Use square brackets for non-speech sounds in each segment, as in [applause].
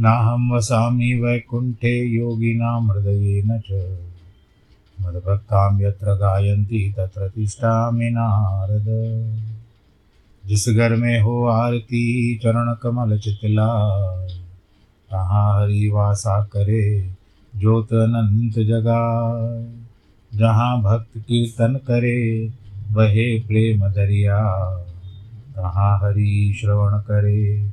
नाहं वसामि वैकुण्ठे योगिनां हृदयेन च। मद्भक्तां यत्र गायन्ति तत्र तिष्ठामि नारद। जिस घर में हो आरती, चरण कमल चितलाय। तहाँ हरि वासा करे, ज्योत अनंत जगाए जहाँ भक्त कीर्तन करे, वहे प्रेम दरिया तहाँ हरि श्रवण करे।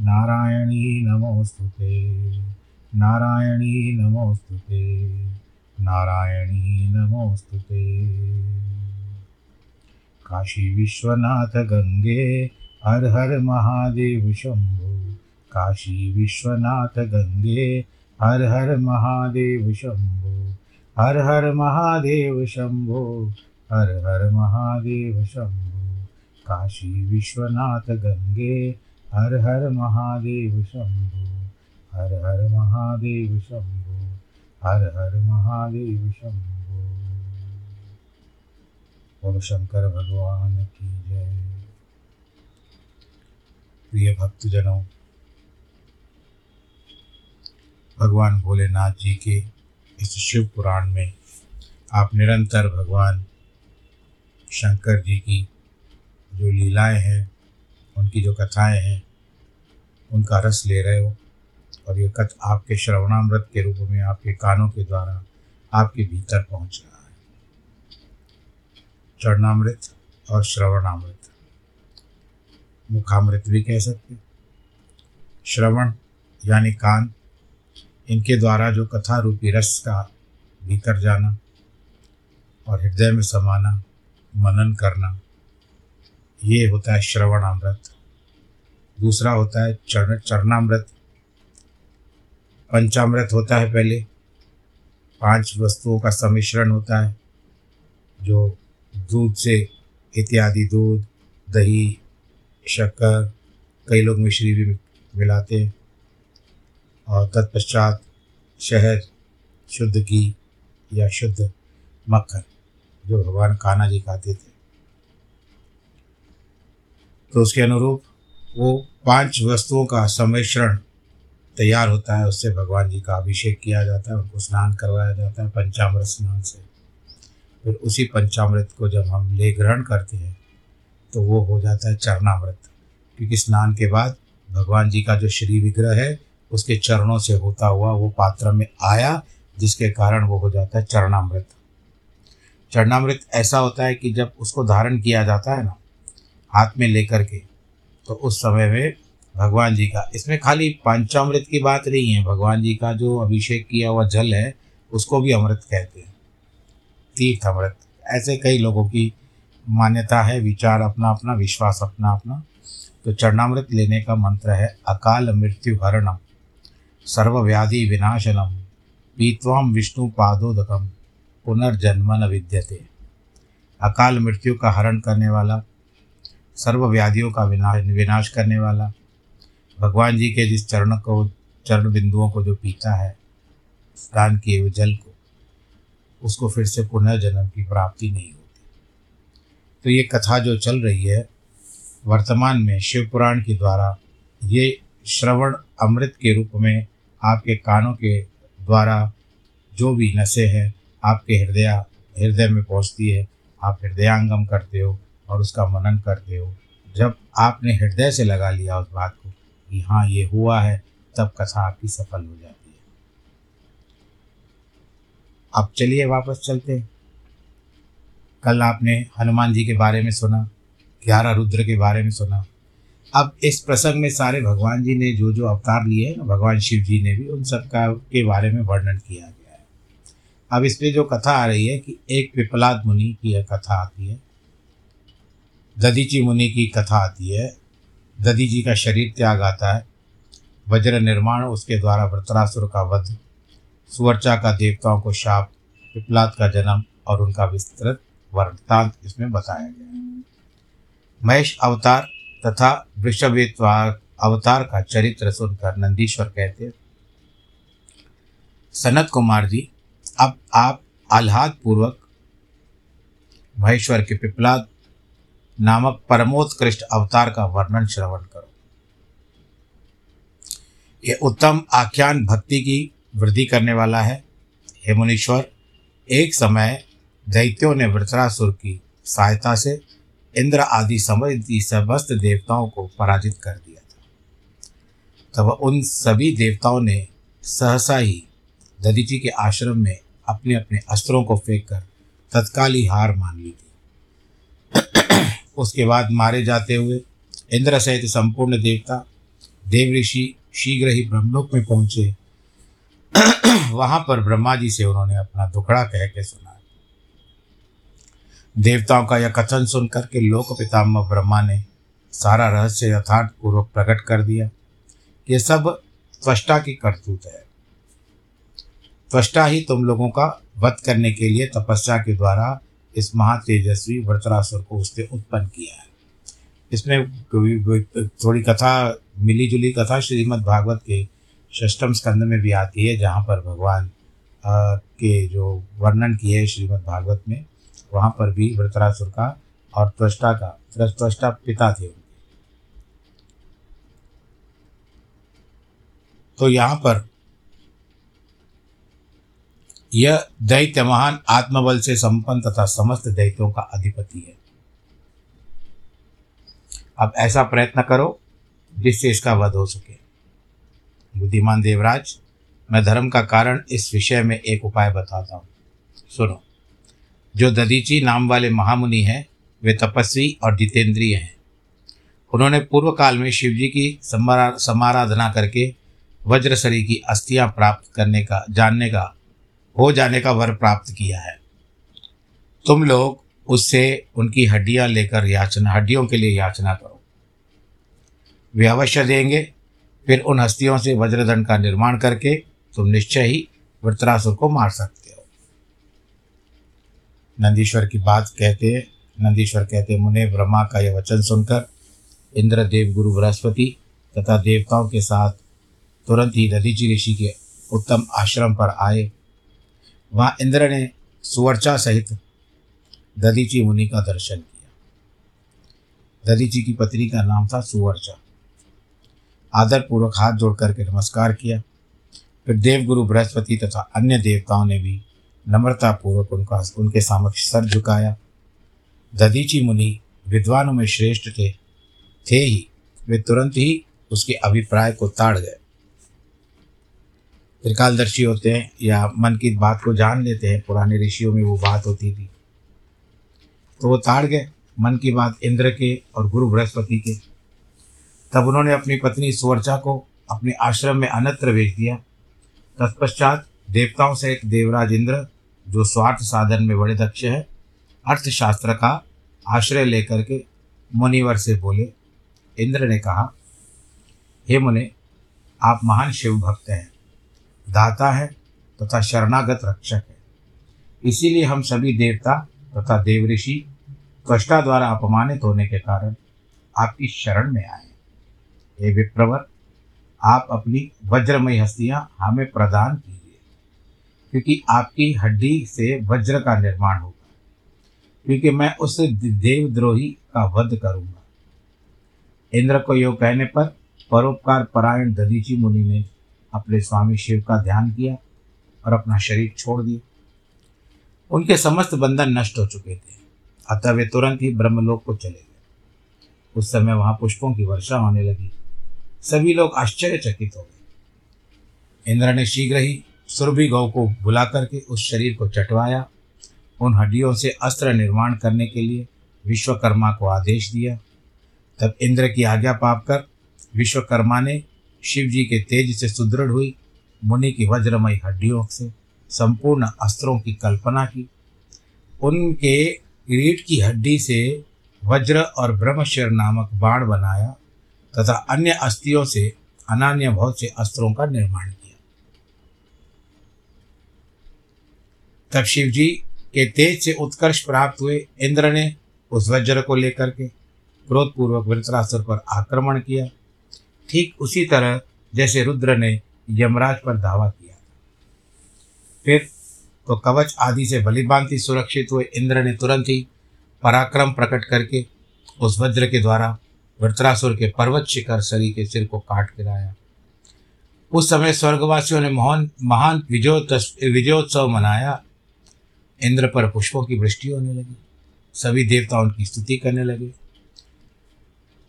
नारायणी नमोऽस्तु ते। नारायणी नमोऽस्तु ते। नारायणी नमोऽस्तु ते। काशी विश्वनाथ गंगे, हर हर महादेव शंभो। काशी विश्वनाथ गंगे, हर हर महादेव शंभो। हर हर महादेव शंभो, हर हर महादेव शंभो। काशी विश्वनाथ गंगे हर हर महादेव शंभो, हर हर महादेव शंभो, हर हर महादेव शंभो। बोलो शंकर भगवान की जय। प्रिय भक्तजनों, भगवान भोलेनाथ जी के इस शिव पुराण में आप निरंतर भगवान शंकर जी की जो लीलाएँ हैं उनकी जो कथाएँ हैं, उनका रस ले रहे हो और ये कथ आपके श्रवणामृत के रूप में आपके कानों के द्वारा आपके भीतर पहुँच रहा है। चरणामृत और श्रवणामृत। मुखामृत भी कह सकते श्रवण यानी कान, इनके द्वारा जो कथा रूपी रस का भीतर जाना और हृदय में समाना, मनन करना ये होता है श्रवणामृत। दूसरा होता है चरण, चरणामृत। पंचामृत होता है पहले। पाँच वस्तुओं का सम्मिश्रण होता है, जो दूध से इत्यादि दूध, दही, शक्कर, कई लोग मिश्री भी मिलाते हैं। और तत्पश्चात शहद, शुद्ध घी या शुद्ध मक्खन, जो भगवान कान्हा जी खाते थे। तो उसके अनुरूप वो पाँच वस्तुओं का सम्मिश्रण तैयार होता है। उससे भगवान जी का अभिषेक किया जाता है, उनको स्नान करवाया जाता है पंचामृत स्नान से। फिर उसी पंचामृत को जब हम ले ग्रहण करते हैं तो वो हो जाता है चरणामृत। क्योंकि स्नान के बाद भगवान जी का जो श्री विग्रह है, उसके चरणों से होता हुआ वो पात्र में आया, जिसके कारण वो हो जाता है चरणामृत। चरणामृत ऐसा होता है कि जब उसको धारण किया जाता है ना हाथ में लेकर के। तो उस समय में भगवान जी का, इसमें खाली पंचामृत की बात नहीं है। भगवान जी का जो अभिषेक किया हुआ जल है, उसको भी अमृत कहते हैं। तीर्थ अमृत ऐसे कई लोगों की मान्यता है, विचार अपना अपना विश्वास अपना अपना तो चरणामृत लेने का मंत्र है, अकाल मृत्यु हरणम सर्वव्याधि विनाशनम पीतवाम विष्णु पादोदकम पुनर्जन्म न विद्यते। अकाल मृत्यु का हरण करने वाला सर्व व्याधियों का विनाश विनाश करने वाला। भगवान जी के जिस चरण को, चरण बिंदुओं को जो पीता है, स्नान किए हुए जल को, उसको फिर से पुनर्जन्म की प्राप्ति नहीं होती। तो ये कथा जो चल रही है, वर्तमान में शिव पुराण के द्वारा, ये श्रवण अमृत के रूप में आपके कानों के द्वारा जो भी नशे हैं, आपके हृदय हृदय में पहुँचती है, आप हृदयांगम करते हो और उसका मनन करते हो। जब आपने हृदय से लगा लिया उस बात को कि हाँ ये हुआ है, तब कथा आपकी सफल हो जाती है। अब चलिए वापस चलते कल आपने हनुमान जी के बारे में सुना, ग्यारह रुद्र के बारे में सुना। अब इस प्रसंग में सारे भगवान जी ने जो जो अवतार लिए हैं, भगवान शिव जी ने भी उन सब का के बारे में वर्णन किया गया है। अब इस पर जो कथा आ रही है कि एक पिपलाद मुनि की कथा आती है। ददीची मुनि की कथा आती है। ददी जी का शरीर त्याग आता है। वज्र निर्माण उसके द्वारा वृतरासुर का वध सुवर्चा का देवताओं को शाप पिपलाद का जन्म और उनका विस्तृत वृत्तांत इसमें बताया गया है। महेश अवतार तथा वृषभेत्वार अवतार का चरित्र सुनकर नंदीश्वर कहते सनत कुमार जी, अब आप आह्लाद पूर्वक महेश्वर के पिपलाद नामक परमोत्कृष्ट अवतार का वर्णन श्रवण करो। ये उत्तम आख्यान भक्ति की वृद्धि करने वाला है। हे मुनीश्वर, एक समय दैत्यों ने वृत्रासुर की सहायता से इंद्र आदि समझती समस्त देवताओं को पराजित कर दिया था। तब उन सभी देवताओं ने सहसा ही ददीची के आश्रम में अपने अपने अस्त्रों को फेंक कर तत्काल हार मान ली थी। उसके बाद मारे जाते हुए इंद्र सहित संपूर्ण देवता देव ऋषि शीघ्र ही ब्रह्मलोक में पहुँचे। [clears throat] वहाँ पर ब्रह्मा जी से उन्होंने अपना दुखड़ा कह के सुना। देवताओं का यह कथन सुनकर के लोक पितामह ब्रह्मा ने सारा रहस्य यथार्थ पूर्वक प्रकट कर दिया ये सब त्वष्टा की करतूत है। त्वष्टा ही तुम लोगों का वध करने के लिए तपस्या के द्वारा इस महातेजस्वी वृतरासुर को उसने उत्पन्न किया है। इसमें थोड़ी कथा मिली जुली कथा श्रीमद् भागवत के षष्टम स्कंद में भी आती है, जहाँ पर भगवान के जो वर्णन किए है श्रीमद् भागवत में, वहाँ पर भी वृतरासुर का और त्वष्टा का त्वष्टा पिता थे उनके। तो यहाँ पर यह दैत्य महान आत्मबल से संपन्न तथा समस्त दैत्यों का अधिपति है। अब ऐसा प्रयत्न करो जिससे इसका वध हो सके। बुद्धिमान देवराज, मैं धर्म का कारण इस विषय में एक उपाय बताता हूँ। सुनो, जो ददीची नाम वाले महामुनि हैं, वे तपस्वी और जितेंद्रिय हैं। उन्होंने पूर्व काल में शिवजी की समाराधना करके वज्रसरी की अस्थियाँ प्राप्त करने का, जानने का हो जाने का वर प्राप्त किया है। तुम लोग उससे उनकी हड्डियाँ लेकर याचना, हड्डियों के लिए याचना करो। वे अवश्य देंगे। फिर उन हस्तियों से वज्रदंड का निर्माण करके तुम निश्चय ही वृतरासुर को मार सकते हो। नंदीश्वर की बात कहते हैं नंदीश्वर कहते, मुने, ब्रह्मा का यह वचन सुनकर इंद्र देव गुरु बृहस्पति तथा देवताओं के साथ तुरंत ही दधीची ऋषि के उत्तम आश्रम पर आए। वहाँ इंद्र ने सुवर्चा सहित ददीची मुनि का दर्शन किया। ददीची की पत्नी का नाम था सुवर्चा आदरपूर्वक हाथ जोड़ करके नमस्कार किया। फिर देवगुरु बृहस्पति तथा अन्य देवताओं ने भी नम्रतापूर्वक उनका उनके समक्ष सर झुकाया। ददीची मुनि विद्वानों में श्रेष्ठ थे थे ही। वे तुरंत ही उसके अभिप्राय को ताड़ गए। त्रिकालदर्शी होते हैं या मन की बात को जान लेते हैं, पुराने ऋषियों में वो बात होती थी। तो वो ताड़ गए, मन की बात इंद्र के और गुरु बृहस्पति के। तब उन्होंने अपनी पत्नी सुवर्चा को अपने आश्रम में अनत्र भेज दिया। तत्पश्चात देवताओं से एक देवराज इंद्र, जो स्वार्थ साधन में बड़े दक्ष है, अर्थशास्त्र का आश्रय लेकर के मुनिवर से बोले। इंद्र ने कहा, हे मुने, आप महान शिव भक्त हैं। दाता है तथा शरणागत रक्षक है। इसीलिए हम सभी देवता तथा देवऋषि त्वष्टा द्वारा अपमानित होने के कारण आपकी शरण में आए हे। विप्रवर, आप अपनी वज्रमयी हस्तियाँ हमें प्रदान कीजिए, क्योंकि आपकी हड्डी से वज्र का निर्माण होगा, क्योंकि मैं उस देवद्रोही का वध करूँगा। इंद्र को यो कहने पर परोपकार परायण दधीची मुनि ने अपने स्वामी शिव का ध्यान किया और अपना शरीर छोड़ दिया। उनके समस्त बंधन नष्ट हो चुके थे, अतः वे तुरंत ही ब्रह्मलोक को चले गए। उस समय वहाँ पुष्पों की वर्षा होने लगी। सभी लोग आश्चर्यचकित हो गए। इंद्र ने शीघ्र ही सुरभि गौ को बुला करके उस शरीर को चटवाया। उन हड्डियों से अस्त्र निर्माण करने के लिए विश्वकर्मा को आदेश दिया। तब इंद्र की आज्ञा पाप कर विश्वकर्मा ने शिव जी के तेज से सुदृढ़ हुई, मुनि की वज्रमयी हड्डियों से संपूर्ण अस्त्रों की कल्पना की। उनके रीढ़ की हड्डी से वज्र और ब्रह्मशर नामक बाण बनाया तथा अन्य अस्थियों से अनान्य बहुत से अस्त्रों का निर्माण किया। तब शिव जी के तेज से उत्कर्ष प्राप्त हुए इंद्र ने उस वज्र को लेकर के क्रोधपूर्वक वृत्रासुर पर आक्रमण किया। ठीक उसी तरह जैसे रुद्र ने यमराज पर धावा किया। फिर तो कवच आदि से भलीभांति सुरक्षित हुए इंद्र ने तुरंत ही पराक्रम प्रकट करके उस वज्र के द्वारा वृत्रासुर के पर्वत शिखर शरीर के सिर को काट गिराया उस समय स्वर्गवासियों ने महान महान विजयोत्सव विजयोत्सव मनाया। इंद्र पर पुष्पों की वृष्टि होने लगी। सभी देवता उनकी स्तुति करने लगे।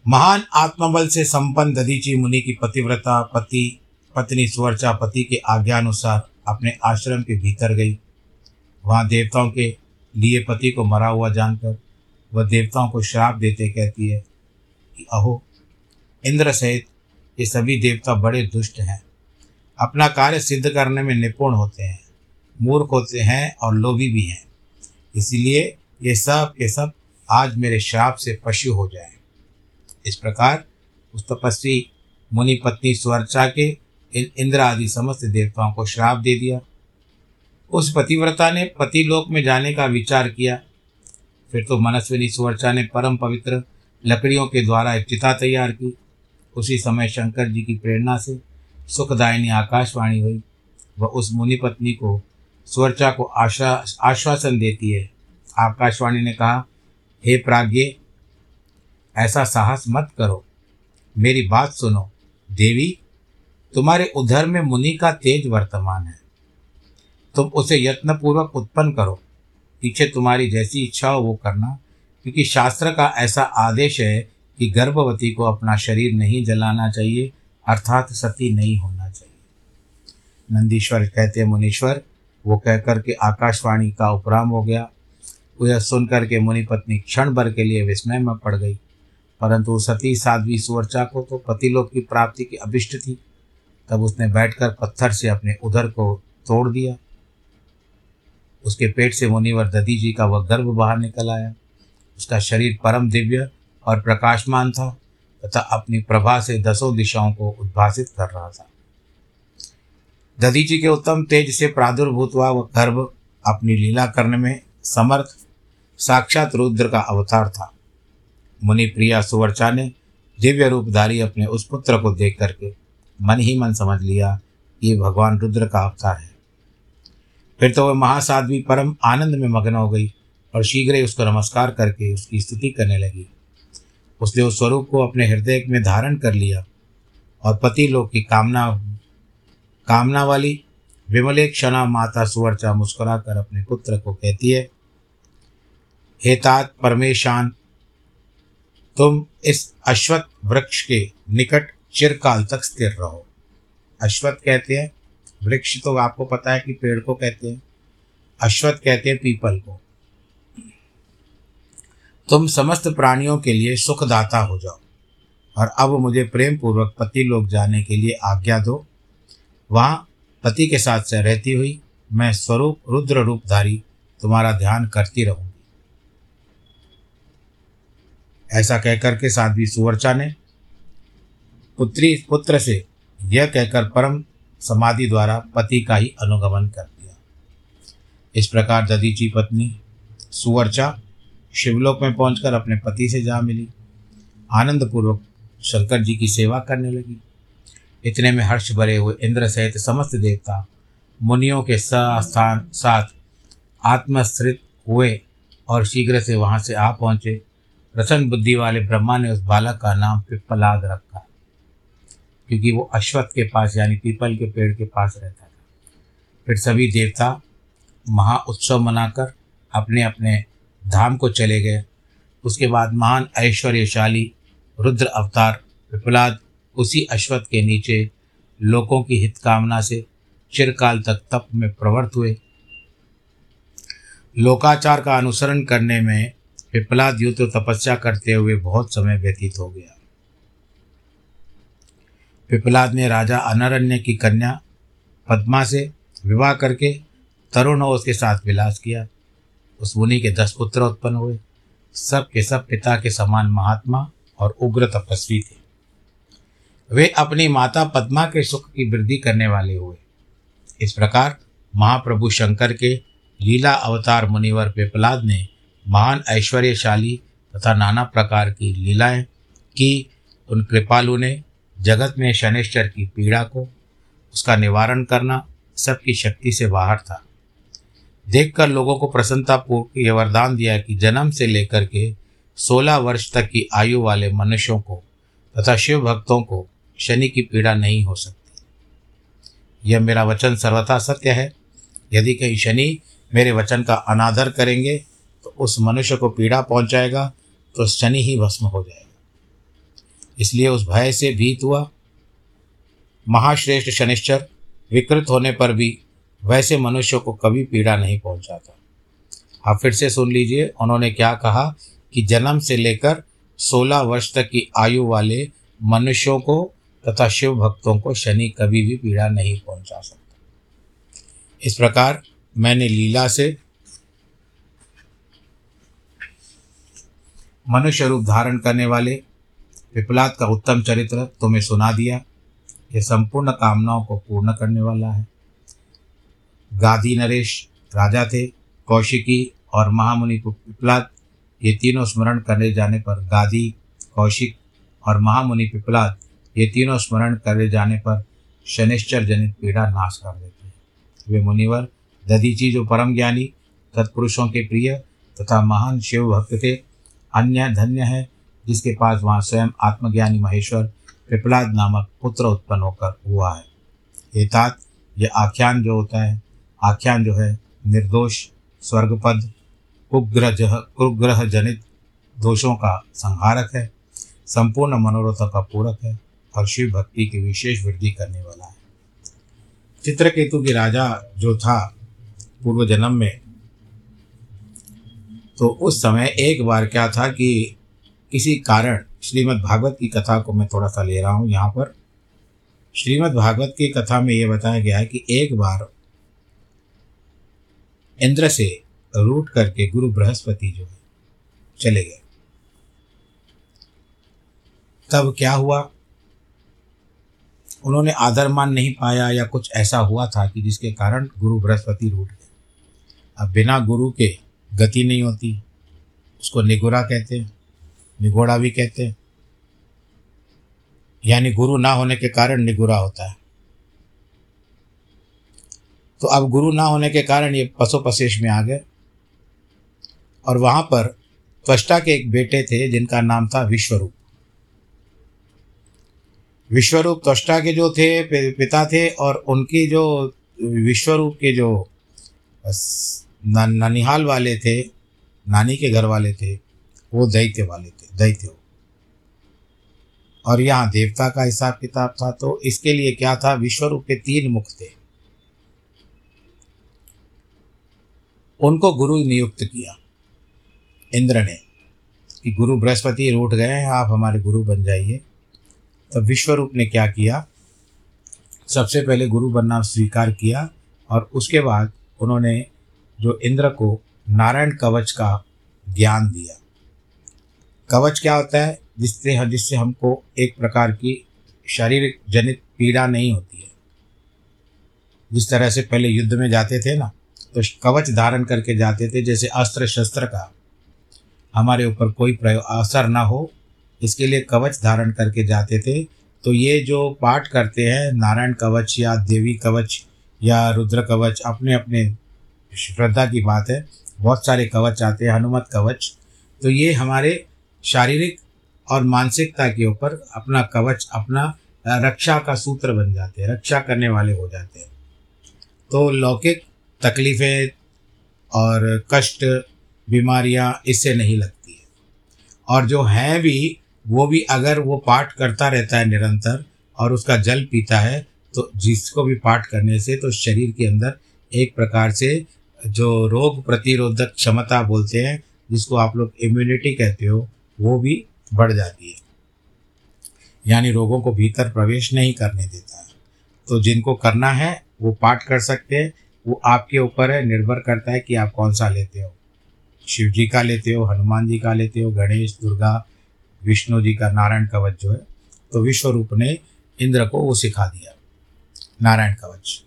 महान आत्मबल से संपन्न ददीची मुनि की पतिव्रता, पति, पत्नी सुवर्चा, पति के आज्ञानुसार अपने आश्रम के भीतर गई। वहाँ देवताओं के लिए पति को मरा हुआ जानकर वह देवताओं को श्राप देते कहती है कि, अहो, इंद्र सहित ये सभी देवता बड़े दुष्ट हैं। अपना कार्य सिद्ध करने में निपुण होते हैं, मूर्ख होते हैं और लोभी भी हैं। इसलिए ये सब के सब आज मेरे श्राप से पशु हो जाए। इस प्रकार उस तपस्वी, मुनि पत्नी स्वर्चा के इन इंद्र आदि समस्त देवताओं को श्राप दे दिया। उस पतिव्रता ने पतिलोक में जाने का विचार किया। फिर तो मनस्विनी सुवर्चा ने परम पवित्र लकड़ियों के द्वारा एक चिता तैयार की। उसी समय शंकर जी की प्रेरणा से सुखदायिनी आकाशवाणी हुई। वह उस मुनि पत्नी को स्वर्चा को आशा, आश्वासन देती है। आकाशवाणी ने कहा, हे प्राज्ञ ऐसा साहस मत करो। मेरी बात सुनो, देवी। तुम्हारे उधर में मुनि का तेज वर्तमान है। तुम उसे यत्नपूर्वक उत्पन्न करो। पीछे तुम्हारी जैसी इच्छा हो वो करना, क्योंकि शास्त्र का ऐसा आदेश है कि गर्भवती को अपना शरीर नहीं जलाना चाहिए, अर्थात सती नहीं होना चाहिए। नंदीश्वर कहते मुनीश्वर, वो कह कर के आकाशवाणी का उपराम हो गया। यह सुनकर के मुनि पत्नी क्षण भर के लिए विस्मय में पड़ गई। परंतु सती साध्वी सुवर्चा को तो पतिलोक की प्राप्ति की अभिष्ट थी। तब उसने बैठकर पत्थर से अपने उधर को तोड़ दिया। उसके पेट से मुनिवर दधी जी का वह गर्भ बाहर निकल आया। उसका शरीर परम दिव्य और प्रकाशमान था तथा अपनी प्रभा से दसों दिशाओं को उद्भासित कर रहा था। दधी जी के उत्तम तेज से प्रादुर्भूत हुआ वह गर्भ अपनी लीला करने में समर्थ, साक्षात रुद्र का अवतार था। मुनि प्रिया सुवर्चा ने दिव्य रूपधारी अपने उस पुत्र को देख करके मन ही मन समझ लिया कि भगवान रुद्र का अवतार है। फिर तो वह महासाध्वी परम आनंद में मग्न हो गई और शीघ्र ही उसको नमस्कार करके उसकी स्तुति करने लगी। उसने उस स्वरूप को अपने हृदय में धारण कर लिया और पति लोग की कामना कामना वाली विमले क्षणा माता सुवर्चा मुस्कुरा कर अपने पुत्र को कहती है, हे तात परमेशान तुम इस अश्वत्थ वृक्ष के निकट चिरकाल तक स्थिर रहो। अश्वत्थ कहते हैं, वृक्ष तो आपको पता है कि पेड़ को कहते हैं। अश्वत्थ कहते हैं पीपल को। तुम समस्त प्राणियों के लिए सुखदाता हो जाओ और अब मुझे प्रेम पूर्वक पति लोग जाने के लिए आज्ञा दो। वहाँ पति के साथ से रहती हुई, मैं स्वरूप रुद्र रूपधारी तुम्हारा ध्यान करती रहूँगी ऐसा कहकर के साध्वी सुवर्चा ने पुत्री, पुत्र से यह कहकर परम समाधि द्वारा पति का ही अनुगमन कर दिया। इस प्रकार ददीची पत्नी सुवर्चा शिवलोक में पहुंचकर अपने पति से जा मिली। आनंदपूर्वक शंकर जी की सेवा करने लगी। इतने में हर्ष भरे हुए इंद्र सहित समस्त देवता मुनियों के स्थान, साथ आत्मस्थित हुए और शीघ्र से वहाँ से आ पहुँचे। प्रसन्न बुद्धि वाले ब्रह्मा ने उस बालक का नाम पिप्पलाद रखा, क्योंकि वो अश्वत्थ के पास यानी पीपल के पेड़ के पास रहता था। फिर सभी देवता महा उत्सव मनाकर अपने अपने धाम को चले गए। उसके बाद महान ऐश्वर्यशाली रुद्र अवतार पिपलाद उसी अश्वत्थ के नीचे लोगों की हित कामना से चिरकाल तक तप में प्रवृत्त हुए। लोकाचार का अनुसरण करने में पिपलाद युद्ध तो तपस्या करते हुए बहुत समय व्यतीत हो गया। पिपलाद ने राजा अनरण्य की कन्या पद्मा से विवाह करके तरुण और उसके साथ विलास किया। उस मुनि के दस पुत्र उत्पन्न हुए। सब के सब पिता के समान महात्मा और उग्र तपस्वी थे। वे अपनी माता पद्मा के सुख की वृद्धि करने वाले हुए। इस प्रकार महाप्रभु शंकर के लीला अवतार मुनिवर पिपलाद ने महान ऐश्वर्यशाली तथा नाना प्रकार की लीलाएँ की उन कृपालु ने जगत में शनिश्चर की पीड़ा को, उसका निवारण करना सबकी शक्ति से बाहर था। देखकर लोगों को प्रसन्नतापूर्वक यह वरदान दिया कि जन्म से लेकर के सोलह वर्ष तक की आयु वाले मनुष्यों को तथा शिव भक्तों को शनि की पीड़ा नहीं हो सकती। यह मेरा वचन सर्वथा सत्य है। यदि कहीं शनि मेरे वचन का अनादर करेंगे तो उस मनुष्य को पीड़ा पहुंचाएगा तो शनि ही भस्म हो जाएगा। इसलिए उस भय से भीत हुआ। महाश्रेष्ठ शनिश्चर विकृत होने पर भी वैसे मनुष्य को कभी पीड़ा नहीं पहुंचाता। आप फिर से सुन लीजिए, उन्होंने क्या कहा कि जन्म से लेकर सोलह वर्ष तक की आयु वाले मनुष्यों को तथा शिव भक्तों को शनि कभी भी पीड़ा नहीं पहुँचा सकता। इस प्रकार मैंने लीला से मनुष्य रूप धारण करने वाले विपलाद का उत्तम चरित्र तुम्हें सुना दिया। यह संपूर्ण कामनाओं को पूर्ण करने वाला है। गादी नरेश, राजा थे, कौशिकी और महामुनि पिपलाद ये तीनों स्मरण करने जाने पर गादी कौशिक और महामुनि पिपलाद ये तीनों स्मरण करे जाने पर शनिश्चर जनित पीड़ा नाश कर देते हैं। वे मुनिवर, दधीची जो परम ज्ञानी, तत्पुरुषों के प्रिय तथा महान शिव भक्त थे अन्य धन्य है, जिसके पास वहाँ स्वयं आत्मज्ञानी महेश्वर पिपलाद नामक पुत्र उत्पन्न होकर हुआ है। एतात यह आख्यान जो होता है, आख्यान जो है, निर्दोष, स्वर्गपद कुग्रह कुग्रह जनित दोषों का संहारक है, संपूर्ण मनोरथों का पूरक है और शिव भक्ति की विशेष वृद्धि करने वाला है। चित्रकेतु की राजा जो था पूर्व जन्म में तो उस समय एक बार क्या था कि किसी कारण श्रीमद् भागवत की कथा को मैं थोड़ा सा ले रहा हूँ यहाँ पर। श्रीमद् भागवत की कथा में ये बताया गया है कि एक बार इंद्र से रूट करके गुरु बृहस्पति जो है, चले गए। तब क्या हुआ? उन्होंने आदर मान नहीं पाया या कुछ ऐसा हुआ था कि जिसके कारण गुरु बृहस्पति रूट गए। अब बिना गुरु के गति नहीं होती। उसको निगुरा कहते हैं निगोड़ा भी कहते हैं। यानी गुरु ना होने के कारण निगुरा होता है। तो अब गुरु ना होने के कारण ये पशुपशेष में आ गए। और वहाँ पर त्वष्टा के एक बेटे थे, जिनका नाम था विश्वरूप। विश्वरूप त्वष्टा के जो थे पिता थे, और उनकी जो, विश्वरूप के जो ननिहाल वाले थे, नानी के घर वाले थे, वो दैत्य वाले थे, दैत्य और यहाँ देवता का हिसाब किताब था तो इसके लिए क्या था? विश्वरूप के तीन मुख थे। उनको गुरु नियुक्त किया, इंद्र ने, कि गुरु बृहस्पति रूठ गए हैं, आप हमारे गुरु बन जाइए। तब विश्वरूप ने क्या किया? सबसे पहले गुरु बनना स्वीकार किया, और उसके बाद उन्होंने जो इंद्र को नारायण कवच का ज्ञान दिया। कवच क्या होता है? जिससे जिससे हमको एक प्रकार की शारीरिक जनित पीड़ा नहीं होती है। जिस तरह से पहले युद्ध में जाते थे ना तो कवच धारण करके जाते थे, जैसे अस्त्र शस्त्र का। हमारे ऊपर कोई प्रयोग असर ना हो, इसके लिए कवच धारण करके जाते थे। तो ये जो पाठ करते हैं, नारायण कवच या देवी कवच या रुद्र कवच अपने अपने श्रद्धा की बात है। बहुत सारे कवच आते हैं, हनुमत कवच। तो ये हमारे शारीरिक और मानसिकता के ऊपर अपना कवच, अपना रक्षा का सूत्र बन जाते हैं, रक्षा करने वाले हो जाते हैं। तो लौकिक तकलीफ़ें और कष्ट, बीमारियाँ इससे नहीं लगती है। और जो हैं भी, वो भी अगर वो पाठ करता रहता है निरंतर और उसका जल पीता है तो जिसको भी पाठ करने से तो शरीर के अंदर एक प्रकार से जो रोग प्रतिरोधक क्षमता बोलते हैं, जिसको आप लोग इम्यूनिटी कहते हो, वो भी बढ़ जाती है। यानी रोगों को भीतर प्रवेश नहीं करने देता। है तो जिनको करना है, वो पाठ कर सकते हैं, वो आपके ऊपर है, निर्भर करता है कि आप कौन सा लेते हो। शिव जी का लेते हो, हनुमान जी का लेते हो, गणेश, दुर्गा, विष्णु जी का, नारायण कवच जो है तो विश्व रूप ने इंद्र को वो सिखा दिया। नारायण कवच।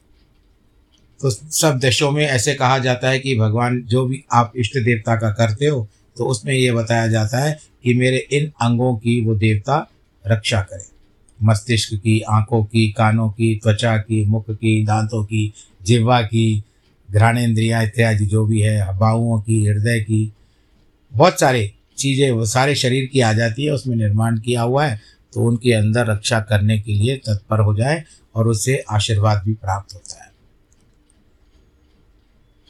तो सब देशों में ऐसे कहा जाता है कि भगवान जो भी आप इष्ट देवता का करते हो तो उसमें ये बताया जाता है कि मेरे इन अंगों की वो देवता रक्षा करे। मस्तिष्क की, आँखों की, कानों की, त्वचा की, मुख की, दांतों की, जिह्वा की, घ्राणेन्द्रिया इत्यादि जो भी है, बाहुओं की, हृदय की, बहुत सारे चीज़ें, वो सारे शरीर की आ जाती है, उसमें निर्माण किया हुआ है तो उनके अंदर रक्षा करने के लिए तत्पर हो जाए और उससे आशीर्वाद भी प्राप्त होता है।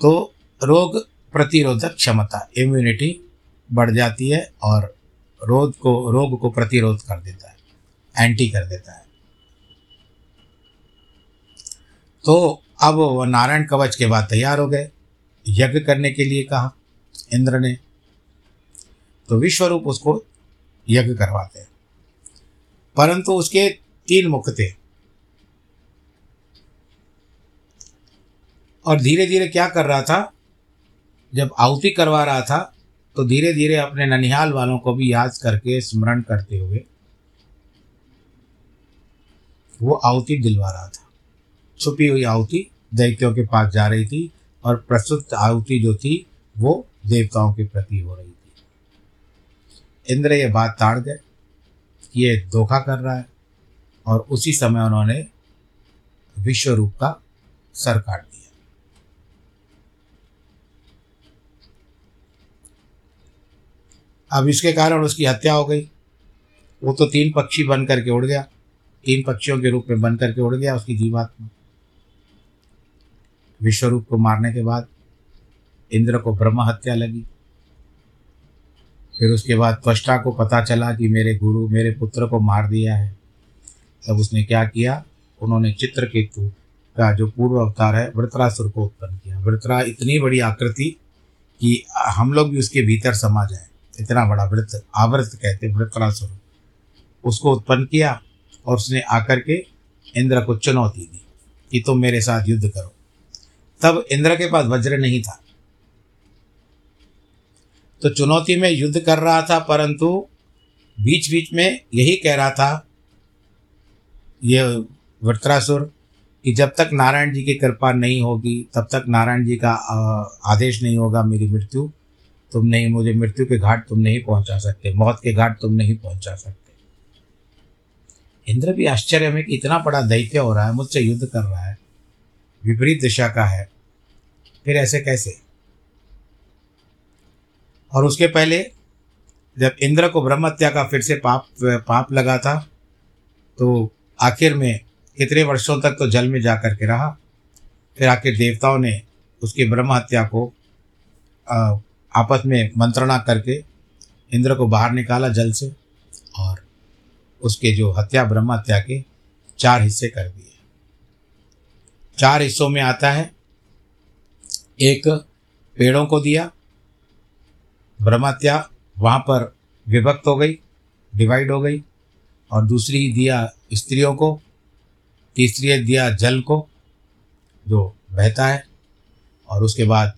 तो रोग प्रतिरोधक क्षमता इम्यूनिटी बढ़ जाती है और रोग को रोग को प्रतिरोध कर देता है एंटी कर देता है। तो अब वह नारायण कवच के बाद तैयार हो गए। यज्ञ करने के लिए कहा इंद्र ने। तो विश्वरूप उसको यज्ञ करवाते हैं। परंतु उसके तीन मुख थे। और धीरे धीरे क्या कर रहा था? जब आहुति करवा रहा था तो धीरे धीरे अपने ननिहाल वालों को भी याद करके स्मरण करते हुए, वो आहुति दिलवा रहा था। छुपी हुई आहुति दैत्यों के पास जा रही थी और प्रस्तुत आहुति जो थी, वो देवताओं के प्रति हो रही थी। इंद्र ये बात ताड़ गए ये धोखा कर रहा है और उसी समय उन्होंने विश्व रूप का सर काट दिया अब इसके कारण उसकी हत्या हो गई। वो तो तीन पक्षी बन करके उड़ गया। तीन पक्षियों के रूप में बन करके उड़ गया उसकी जीवात्मा। विश्वरूप को मारने के बाद इंद्र को ब्रह्म हत्या लगी। फिर उसके बाद त्वष्टा को पता चला कि मेरे गुरु, मेरे पुत्र को मार दिया है। तब उसने क्या किया? उन्होंने चित्रकेतु का जो पूर्व अवतार है, वृत्रासुर को उत्पन्न किया। वृत्रा इतनी बड़ी आकृति कि हम लोग भी उसके भीतर समा जाए। इतना बड़ा वृत्त आवृत कहते वृत्रासुर उसको उत्पन्न किया और उसने आकर के इंद्र को चुनौती दी कि तुम मेरे साथ युद्ध करो। तब इंद्र के पास वज्र नहीं था। तो चुनौती में युद्ध कर रहा था, परंतु बीच बीच में यही कह रहा था, ये वृत्रासुर कि जब तक नारायण जी की कृपा नहीं होगी, तब तक नारायण जी का आदेश नहीं होगा मेरी मृत्यु तुम नहीं, मुझे मृत्यु के घाट तुम नहीं पहुँचा सकते, मौत के घाट तुम नहीं पहुँचा सकते। इंद्र भी आश्चर्य में कि इतना बड़ा दैत्य हो रहा है, मुझसे युद्ध कर रहा है, विपरीत दिशा का है, फिर ऐसे कैसे? और उसके पहले, जब इंद्र को ब्रह्म हत्या का फिर से पाप पाप लगा था तो आखिर में कितने वर्षों तक तो जल में जा कर के रहा, फिर आखिर देवताओं ने उसकी ब्रह्म हत्या को आपस में मंत्रणा करके इंद्र को बाहर निकाला जल से और उसके जो हत्या, ब्रह्म हत्या के चार हिस्से कर दिए। चार हिस्सों में आता है, एक पेड़ों को दिया ब्रह्मत्या वहाँ पर विभक्त हो गई डिवाइड हो गई, और दूसरी दिया स्त्रियों को, तीसरी दिया जल को, जो बहता है, और उसके बाद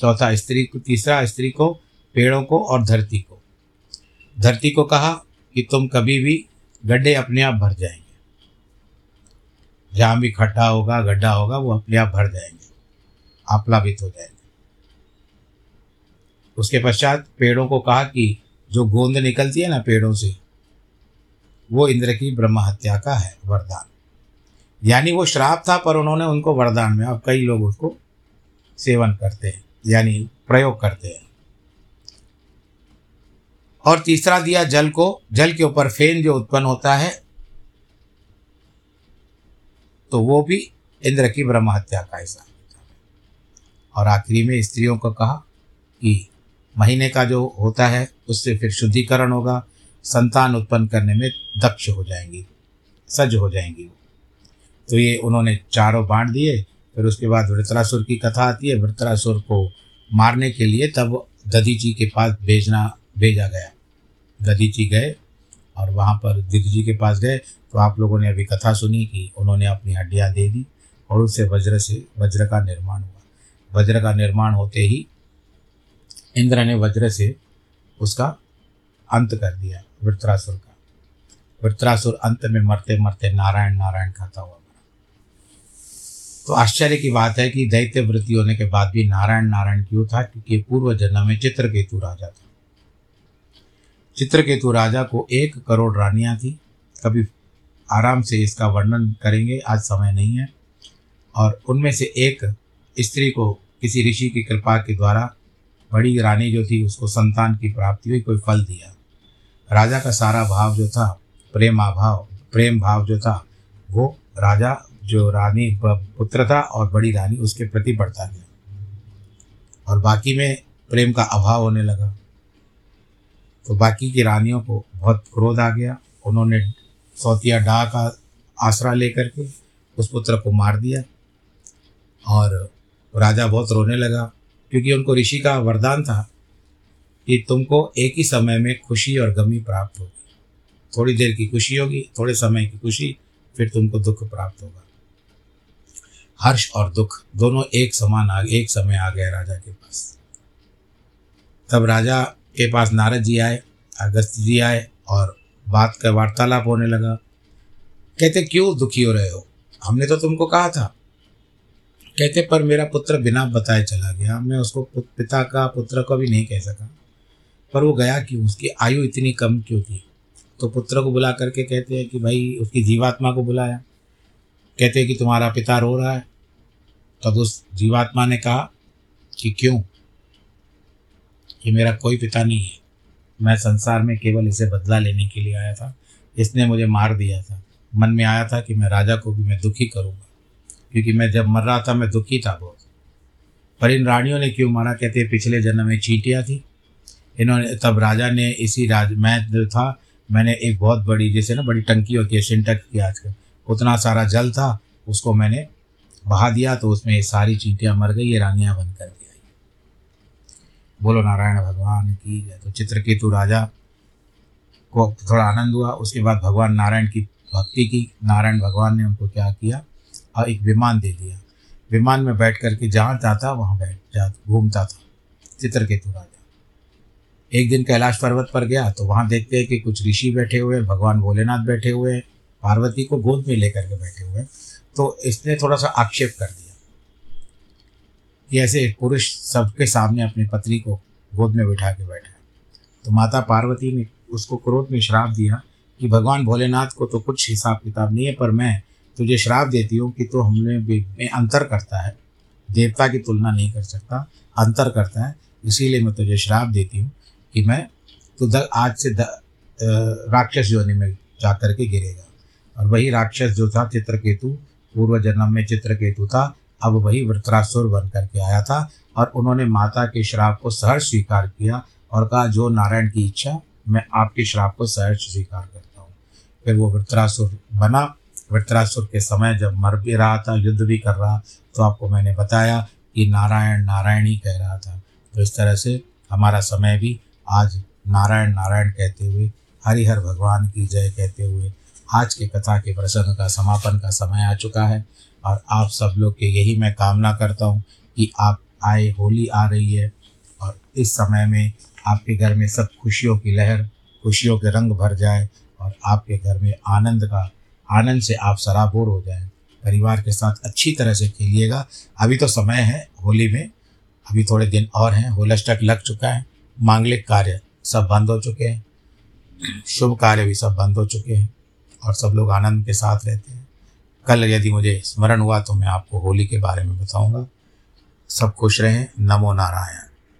चौथा स्त्री को, तीसरा स्त्री को, पेड़ों को और धरती को। धरती को कहा कि तुम कभी भी गड्ढे अपने आप भर जाएँगे। जहाँ भी खड्डा होगा, गड्ढा होगा, वो अपने आप भर जाएँगे। आप्लावित हो जाएँगे। उसके पश्चात पेड़ों को कहा कि जो गोंद निकलती है ना पेड़ों से, वो इंद्र की ब्रह्म हत्या का है, वरदान। यानी वो श्राप था, पर उन्होंने उनको वरदान में अब कई लोग उसको सेवन करते हैं। यानी प्रयोग करते हैं। और तीसरा दिया जल को, जल के ऊपर फेन जो उत्पन्न होता है तो वो भी इंद्र की ब्रह्म हत्या का हिसाब और आखिरी में स्त्रियों को कहा कि महीने का जो होता है, उससे फिर शुद्धिकरण होगा, संतान उत्पन्न करने में दक्ष हो जाएँगी, सज हो जाएँगी तो ये उन्होंने चारों बांट दिए फिर उसके बाद वृत्रासुर की कथा आती है, वृत्रासुर को मारने के लिए तब दधी जी के पास भेजना, भेजा गया। दधी जी गए और वहाँ पर दिग्ग जी के पास गए तो आप लोगों ने अभी कथा सुनी कि उन्होंने अपनी हड्डियाँ दे दी और उससे वज्र से, वज्र का निर्माण हुआ। वज्र का निर्माण होते ही इंद्र ने वज्र से उसका अंत कर दिया, वृत्रासुर का। वृत्रासुर अंत में मरते मरते नारायण नारायण खाता हुआ। तो आश्चर्य की बात है कि दैत्य वृत्ति होने के बाद भी नारायण नारायण क्यों था? क्योंकि पूर्व जन्म में चित्रकेतु राजा था। चित्रकेतु राजा को एक करोड़ रानियाँ थी। कभी आराम से इसका वर्णन करेंगे, आज समय नहीं है। और उनमें से एक स्त्री को किसी ऋषि की कृपा के द्वारा बड़ी रानी जो थी, उसको संतान की प्राप्ति हुई, कोई फल दिया। राजा का सारा भाव जो था, प्रेम भाव प्रेम भाव जो था, वो राजा जो रानी पुत्र था और बड़ी रानी, उसके प्रति बढ़ता गया। और बाकी में प्रेम का अभाव होने लगा। तो बाकी की रानियों को बहुत क्रोध आ गया। उन्होंने सौतिया डा का आसरा लेकर के उस पुत्र को मार दिया और राजा बहुत रोने लगा, क्योंकि उनको ऋषि का वरदान था कि तुमको एक ही समय में खुशी और गमी प्राप्त होगी। थोड़ी देर की खुशी होगी, थोड़े समय की खुशी, फिर तुमको दुख प्राप्त होगा। हर्ष और दुख, दोनों एक समान आ, एक समय आ गए राजा के पास। तब राजा के पास नारद जी आए, अगस्त जी आए और बात का वार्तालाप होने लगा। कहते, क्यों दुखी हो रहे हो? हमने तो तुमको कहा था। कहते, पर मेरा पुत्र बिना बताए चला गया। मैं उसको पिता का, पुत्र को भी नहीं कह सका। पर वो गया क्यों? उसकी आयु इतनी कम क्यों थी? तो पुत्र को बुला करके कहते हैं कि, भाई, उसकी जीवात्मा को बुलाया। कहते हैं कि, तुम्हारा पिता रो रहा है। तब उस जीवात्मा ने कहा कि क्यों? ये मेरा कोई पिता नहीं है। मैं संसार में केवल इसे बदला लेने के लिए आया था। इसने मुझे मार दिया था। मन में आया था कि मैं राजा को भी मैं दुखी करूँगा। क्योंकि मैं जब मर रहा था, मैं दुखी था बहुत। पर इन रानियों ने क्यों मारा? कहते पिछले जन्म में चींटियाँ थी। इन्होंने, तब राजा ने इसी राज, मैं जो था, मैंने एक बहुत बड़ी, जैसे ना, बड़ी टंकी होती है सिंटक की आजकल, उतना सारा जल था, उसको मैंने बहा दिया तो उसमें सारी चींटियाँ मर गई, ये रानियाँ बन कर आई बोलो, नारायण भगवान की तो चित्रकेतु राजा को थोड़ा आनंद हुआ, उसके बाद भगवान नारायण की भक्ति की, नारायण भगवान ने उनको क्या किया? और एक विमान दे दिया। विमान में बैठ करके जहाँ जाता, वहाँ बैठ जा, घूमता था चित्रकेतु राजा। एक दिन कैलाश पर्वत पर गया तो वहाँ देखते हैं कि कुछ ऋषि बैठे हुए हैं, भगवान भोलेनाथ बैठे हुए हैं, पार्वती को गोद में लेकर के बैठे हुए हैं। तो इसने थोड़ा सा आक्षेप कर दिया। कि ऐसे एक पुरुष सबके सामने अपनी पत्नी को गोद में बिठा के बैठा तो माता पार्वती ने उसको क्रोध में श्राप दिया कि भगवान भोलेनाथ को तो कुछ हिसाब किताब नहीं है पर मैं तुझे श्राप देती हूँ कि तो हमने में अंतर करता है। देवता की तुलना नहीं कर सकता अंतर करता है। इसीलिए मैं तुझे श्राप देती हूँ कि मैं तो द, आज से राक्षस योनि में जा कर के गिरेगा। और वही राक्षस जो था चित्रकेतु पूर्व जन्म में चित्रकेतु था, अब वही वृत्रासुर बन करके आया था और उन्होंने माता के श्राप को सहर्ष स्वीकार किया और कहा, जो नारायण की इच्छा, मैं आपके श्राप को सहर्ष स्वीकार करता हूँ। फिर वो वृत्रासुर बना। वृत्रासुर के समय जब मर भी रहा था, युद्ध भी कर रहा तो आपको मैंने बताया कि नारायण नारायण ही कह रहा था। तो इस तरह से हमारा समय भी आज नारायण नारायण कहते हुए, हरिहर भगवान की जय कहते हुए आज के कथा के प्रसंग का समापन का समय आ चुका है और आप सब लोग के यही मैं कामना करता हूँ कि आप आए, होली आ रही है और इस समय में आपके घर में सब खुशियों की लहर, खुशियों के रंग भर जाए और आपके घर में आनंद का, आनंद से आप सराबोर हो जाए। परिवार के साथ अच्छी तरह से खेलिएगा। अभी तो समय है होली में। अभी थोड़े दिन और हैं। होलस्टक लग चुका है। मांगलिक कार्य सब बंद हो चुके हैं। शुभ कार्य भी सब बंद हो चुके हैं। और सब लोग आनंद के साथ रहते हैं। कल यदि मुझे स्मरण हुआ तो मैं आपको होली के बारे में बताऊँगा। सब खुश रहें। नमो नारायण।